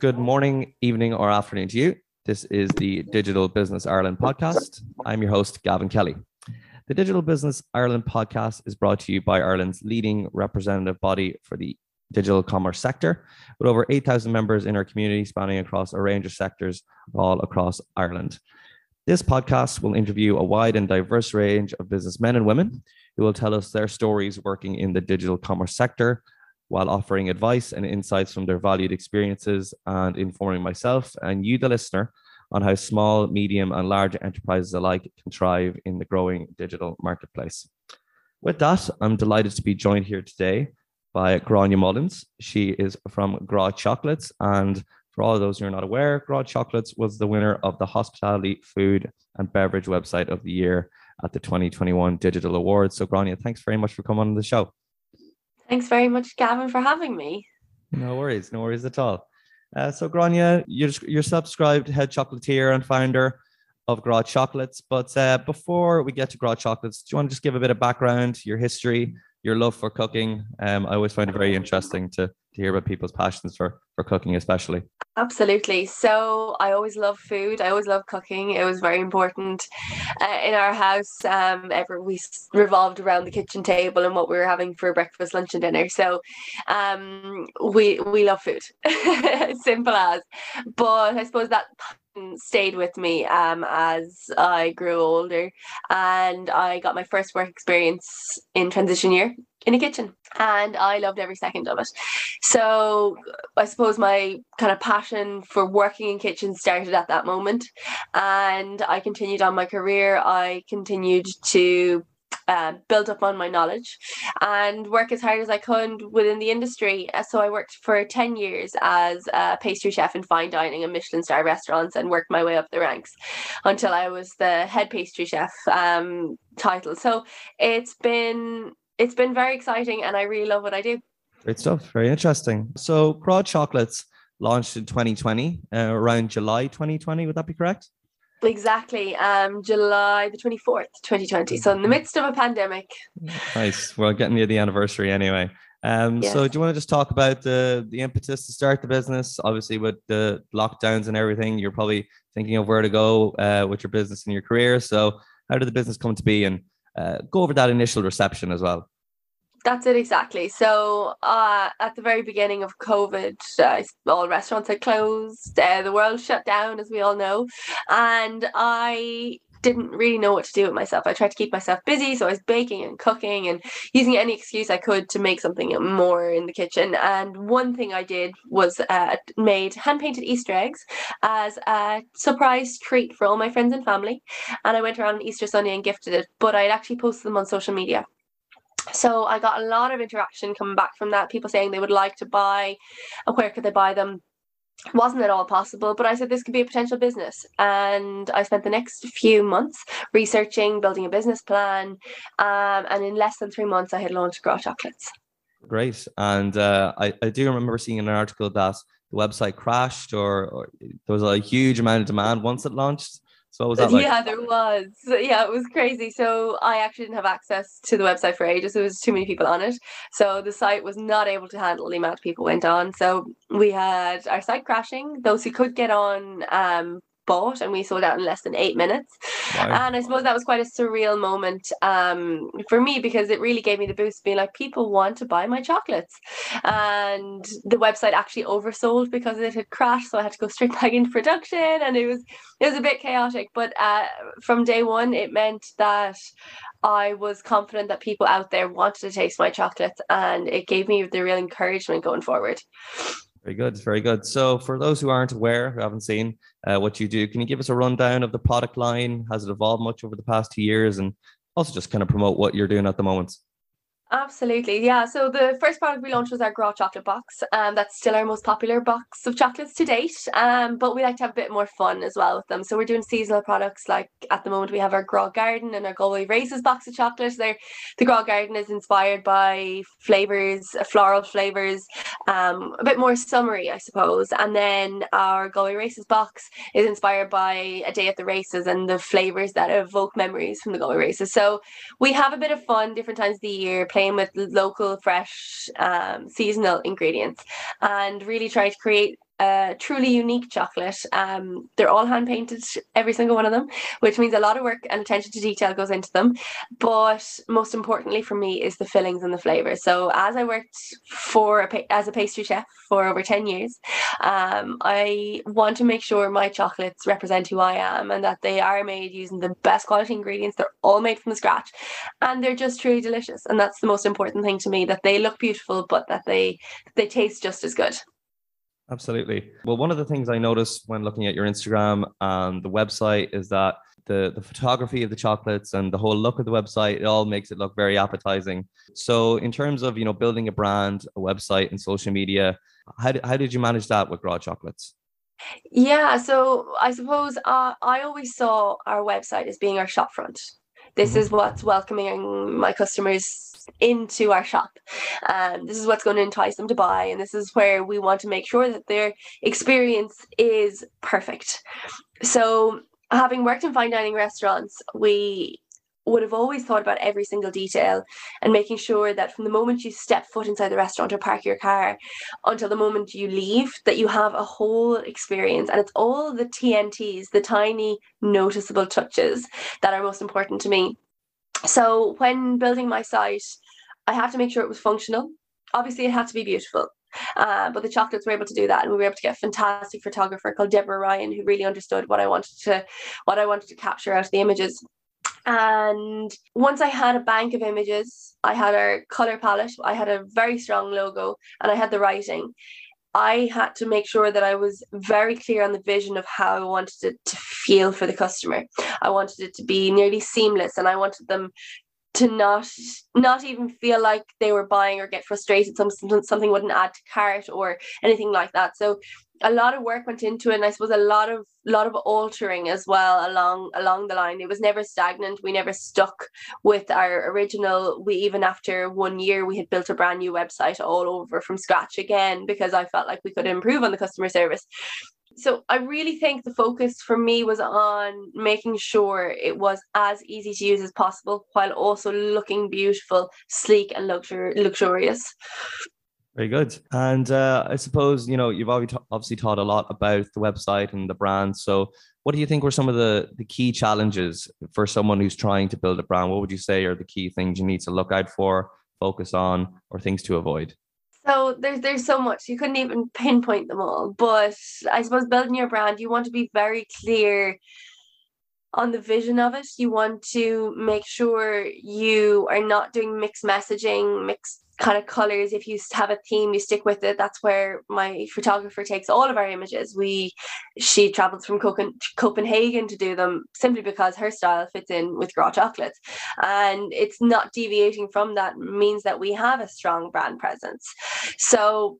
Good morning, evening, or afternoon to you. This is the Digital Business Ireland podcast. I'm your host, Gavin Kelly. The Digital Business Ireland podcast is brought to you by Ireland's leading representative body for the digital commerce sector, with over 8,000 members in our community spanning across a range of sectors all across Ireland. This podcast will interview a wide and diverse range of businessmen and women who will tell us their stories working in the digital commerce sector while offering advice and insights from their valued experiences and informing myself and you, the listener, on how small, medium, and large enterprises alike can thrive in the growing digital marketplace. With that, I'm delighted to be joined here today by Gráinne Mullins. She is from Grá Chocolates. And for all of those who are not aware, Grá Chocolates was the winner of the Hospitality, Food, and Beverage Website of the Year at the 2021 Digital Awards. So, Gráinne, thanks very much for coming on the show. Thanks very much, Gavin, for having me. No worries, no worries at all. Uh, so, Gráinne, you're, you're subscribed head chocolatier and founder of Grá Chocolates. But uh, before we get to Grá Chocolates, do you want to just give a bit of background, your history, your love for cooking? Um, I always find it very interesting to, to hear about people's passions for, for cooking, especially. Absolutely. So I always love food. I always love cooking. It was very important uh, in our house. Um, ever we revolved around the kitchen table and what we were having for breakfast, lunch, and dinner. So, um, we we love food. Simple as. But I suppose that stayed with me um, as I grew older, and I got my first work experience in transition year in a kitchen and I loved every second of it. So I suppose my kind of passion for working in kitchens started at that moment and I continued on my career. I continued to uh, build up on my knowledge and work as hard as I could within the industry. Uh, so I worked for 10 years as a pastry chef in fine dining and Michelin star restaurants and worked my way up the ranks until I was the head pastry chef um, title. So it's been it's been very exciting and I really love what I do. Great stuff. Very interesting. So, Grá Chocolates launched in 2020, uh, around July 2020. Would that be correct? Exactly. Um, July the 24th, 2020. So, in the midst of a pandemic. Nice. We're getting near the anniversary anyway. Um, yes. So, do you want to just talk about the the impetus to start the business? Obviously, with the lockdowns and everything, you're probably thinking of where to go uh, with your business and your career. So, how did the business come to be, and uh, go over that initial reception as well. That's it exactly. So uh, at the very beginning of COVID, uh, all restaurants had closed. Uh, the world shut down, as we all know, and I didn't really know what to do with myself. I tried to keep myself busy, so I was baking and cooking and using any excuse I could to make something more in the kitchen. And one thing I did was uh, made hand painted Easter eggs as a surprise treat for all my friends and family. And I went around on Easter Sunday and gifted it, but I'd actually posted them on social media. So I got a lot of interaction coming back from that. People saying they would like to buy, where could they buy them? wasn't at all possible but i said this could be a potential business and i spent the next few months researching building a business plan um, and in less than three months i had launched Grá chocolates great and uh, I, I do remember seeing an article that the website crashed or, or there was a huge amount of demand once it launched so what was that like? Yeah, there was. Yeah, it was crazy. So I actually didn't have access to the website for ages. There was too many people on it. So the site was not able to handle the amount of people went on. So we had our site crashing. Those who could get on um, bought and we sold out in less than eight minutes. Wow. And I suppose that was quite a surreal moment um, for me because it really gave me the boost being like, people want to buy my chocolates. And the website actually oversold because it had crashed. So I had to go straight back into production and it was it was a bit chaotic. But uh, from day one, it meant that I was confident that people out there wanted to taste my chocolates and it gave me the real encouragement going forward. Very good, very good. So, for those who aren't aware, who haven't seen uh, what you do, can you give us a rundown of the product line? Has it evolved much over the past two years, and also just kind of promote what you're doing at the moment? Absolutely, yeah. So the first product we launched was our Grá chocolate box, and um, that's still our most popular box of chocolates to date. Um, but we like to have a bit more fun as well with them. So we're doing seasonal products like at the moment we have our Grá Garden and our Galway Races box of chocolates. There, the Grá Garden is inspired by flavors, floral flavors, um, a bit more summery, I suppose. And then our Galway Races box is inspired by a day at the races and the flavors that evoke memories from the Galway races. So we have a bit of fun different times of the year playing with local, fresh, um, seasonal ingredients and really try to create a truly unique chocolate. Um, they're all hand painted, every single one of them, which means a lot of work and attention to detail goes into them. But most importantly for me is the fillings and the flavors. So as I worked for a, as a pastry chef for over 10 years, um, I want to make sure my chocolates represent who I am and that they are made using the best quality ingredients. They're all made from scratch and they're just truly delicious. And that's the most important thing to me that they look beautiful, but that they, they taste just as good. Absolutely. Well, one of the things I noticed when looking at your Instagram and the website is that the, the photography of the chocolates and the whole look of the website, it all makes it look very appetizing. So in terms of, you know, building a brand, a website and social media, how did, how did you manage that with Grá Chocolates? Yeah, so I suppose uh, I always saw our website as being our shopfront. This mm-hmm. is what's welcoming my customers into our shop. Um, this is what's going to entice them to buy, and this is where we want to make sure that their experience is perfect. So, having worked in fine dining restaurants, we would have always thought about every single detail and making sure that from the moment you step foot inside the restaurant or park your car until the moment you leave that you have a whole experience and it's all the TNTs the tiny noticeable touches that are most important to me so when building my site, I had to make sure it was functional. Obviously, it had to be beautiful. Uh, but the chocolates were able to do that, and we were able to get a fantastic photographer called Deborah Ryan, who really understood what I wanted to what I wanted to capture out of the images. And once I had a bank of images, I had a color palette, I had a very strong logo, and I had the writing. I had to make sure that I was very clear on the vision of how I wanted it to feel for the customer. I wanted it to be nearly seamless and I wanted them to not not even feel like they were buying or get frustrated something something wouldn't add to cart or anything like that so a lot of work went into it and i suppose a lot of lot of altering as well along along the line. It was never stagnant. We never stuck with our original. We even after one year we had built a brand new website all over from scratch again because i felt like we could improve on the customer service. So I really think the focus for me was on making sure it was as easy to use as possible while also looking beautiful, sleek, and luxur- luxurious. Very good. And uh, I suppose, you know, you've obviously taught a lot about the website and the brand. So, what do you think were some of the, the key challenges for someone who's trying to build a brand? What would you say are the key things you need to look out for, focus on, or things to avoid? So there's there's so much you couldn't even pinpoint them all. But I suppose building your brand, you want to be very clear on the vision of it. You want to make sure you are not doing mixed messaging, mixed kind of colors if you have a theme you stick with it that's where my photographer takes all of our images. We she travels from copenhagen to do them simply because her style fits in with Grá chocolates and it's not deviating from that means that we have a strong brand presence. So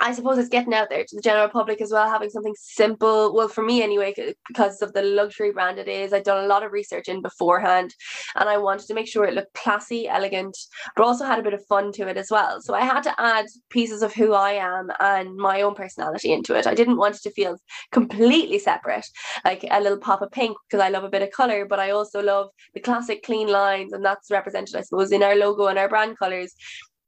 I suppose it's getting out there to the general public as well, having something simple. Well, for me anyway, because of the luxury brand it is, I'd done a lot of research in beforehand and I wanted to make sure it looked classy, elegant, but also had a bit of fun to it as well. So I had to add pieces of who I am and my own personality into it. I didn't want it to feel completely separate, like a little pop of pink, because I love a bit of color, but I also love the classic clean lines, and that's represented, I suppose, in our logo and our brand colors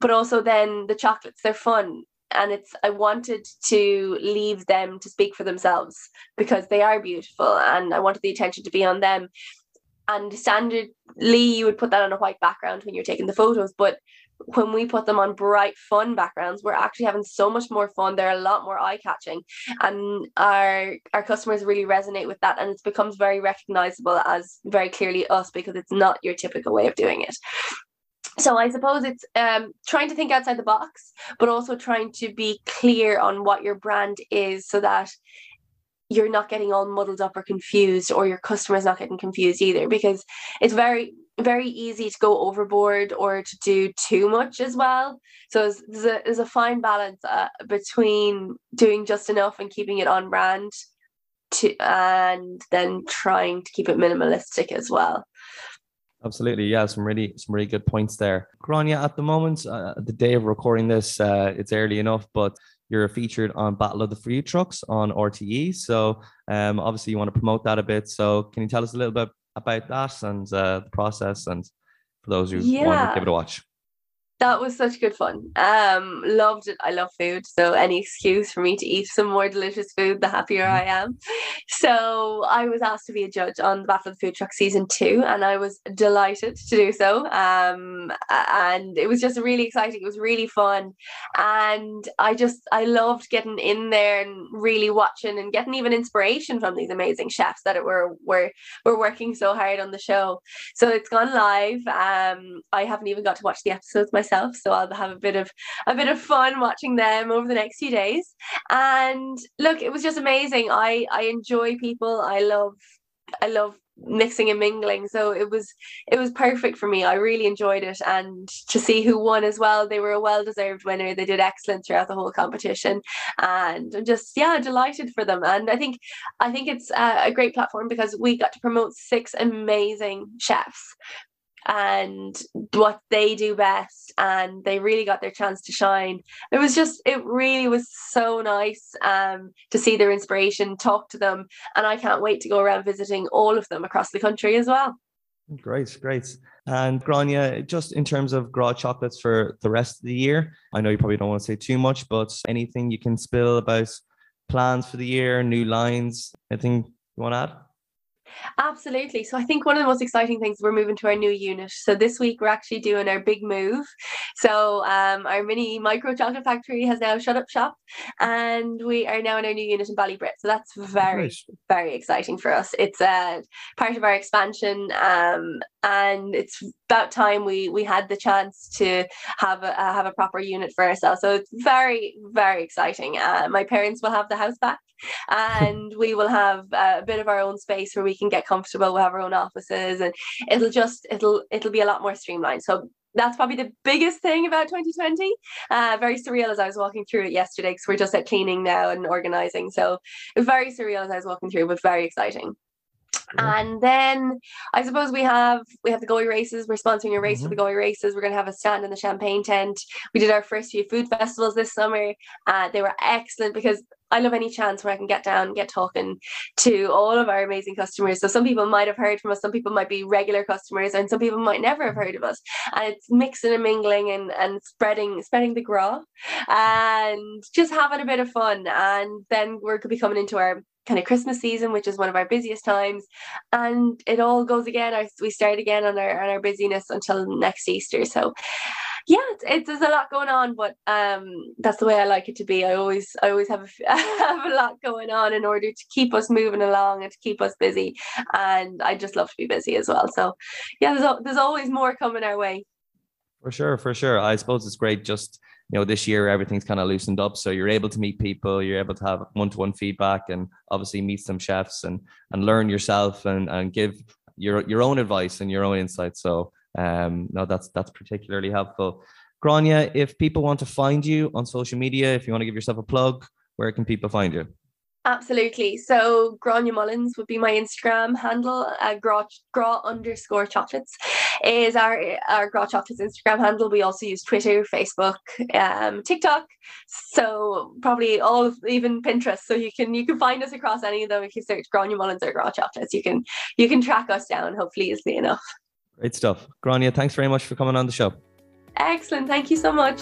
but also then the chocolates they're fun and it's i wanted to leave them to speak for themselves because they are beautiful and i wanted the attention to be on them. And standardly you would put that on a white background when you're taking the photos but when we put them on bright fun backgrounds we're actually having so much more fun. They're a lot more eye-catching and our our customers really resonate with that and it becomes very recognizable as very clearly us because it's not your typical way of doing it so I suppose it's um, trying to think outside the box, but also trying to be clear on what your brand is so that you're not getting all muddled up or confused or your customer's not getting confused either because it's very very easy to go overboard or to do too much as well. So there's, a, there's a fine balance uh, between doing just enough and keeping it on brand to and then trying to keep it minimalistic as well Absolutely, yeah, some really some really good points there. Gráinne, at the moment, uh, the day of recording this, uh, it's early enough, but you're featured on Battle of the Food Trucks on RTE. So um, obviously you want to promote that a bit. So can you tell us a little bit about that and uh, the process and for those who yeah. want to give it a watch? That was such good fun. Um, loved it. I love food, so any excuse for me to eat some more delicious food, the happier I am. So I was asked to be a judge on the Battle of the Food Truck season two, and I was delighted to do so. Um, and it was just really exciting. It was really fun, and I just I loved getting in there and really watching and getting even inspiration from these amazing chefs that were were were working so hard on the show. So it's gone live. Um, I haven't even got to watch the episodes myself myself, so I'll have a bit of a bit of fun watching them over the next few days. And look, it was just amazing. I I enjoy people. I love I love mixing and mingling. So it was it was perfect for me. I really enjoyed it. And to see who won as well they were a well deserved winner. They did excellent throughout the whole competition. And i'm just yeah delighted for them. And i think i think it's a great platform because we got to promote six amazing chefs and what they do best and they really got their chance to shine. It was just it really was so nice um, to see their inspiration talk to them and i can't wait to go around visiting all of them across the country as well. Great great. And Gráinne just in terms of Gras chocolates for the rest of the year i know you probably don't want to say too much but anything you can spill about plans for the year new lines anything you want to add Absolutely. So I think one of the most exciting things we're moving to our new unit. So this week we're actually doing our big move. So um, our mini micro chocolate factory has now shut up shop, and we are now in our new unit in Ballybrit. So that's very nice. very exciting for us. It's a uh, part of our expansion, um, and it's about time we we had the chance to have a uh, have a proper unit for ourselves. So it's very very exciting. Uh, my parents will have the house back and we will have a bit of our own space where we can get comfortable we'll have our own offices and it'll just it'll it'll be a lot more streamlined so that's probably the biggest thing about 2020 uh, very surreal as i was walking through it yesterday because we're just at cleaning now and organizing so very surreal as i was walking through but very exciting and then I suppose we have we have the Galway races. We're sponsoring a race mm-hmm. for the Galway races. We're going to have a stand in the champagne tent. We did our first few food festivals this summer. Uh, they were excellent because I love any chance where I can get down, and get talking to all of our amazing customers. So some people might have heard from us, some people might be regular customers, and some people might never have heard of us. And it's mixing and mingling and, and spreading spreading the gras and just having a bit of fun. And then we're be coming into our kind of Christmas season, which is one of our busiest times, and it all goes again. we start again on our on our busyness until next Easter. So, yeah, it's, it's there's a lot going on, but um, that's the way I like it to be. I always I always have a, have a lot going on in order to keep us moving along and to keep us busy, and I just love to be busy as well. So, yeah, there's there's always more coming our way. For sure, for sure. I suppose it's great just you know this year everything's kind of loosened up so you're able to meet people you're able to have one-to-one feedback and obviously meet some chefs and and learn yourself and and give your your own advice and your own insights so um no that's that's particularly helpful Gráinne if people want to find you on social media if you want to give yourself a plug where can people find you Absolutely. So Gráinne Mullins would be my Instagram handle. Uh, Gras, Gras underscore chocolates is our our Gras chocolates Instagram handle. We also use Twitter, Facebook, um, TikTok. So probably all even Pinterest. So you can you can find us across any of them. If you search Gráinne Mullins or Gras chocolates, you can you can track us down. Hopefully, easily enough. Great stuff, Gráinne. Thanks very much for coming on the show. Excellent. Thank you so much.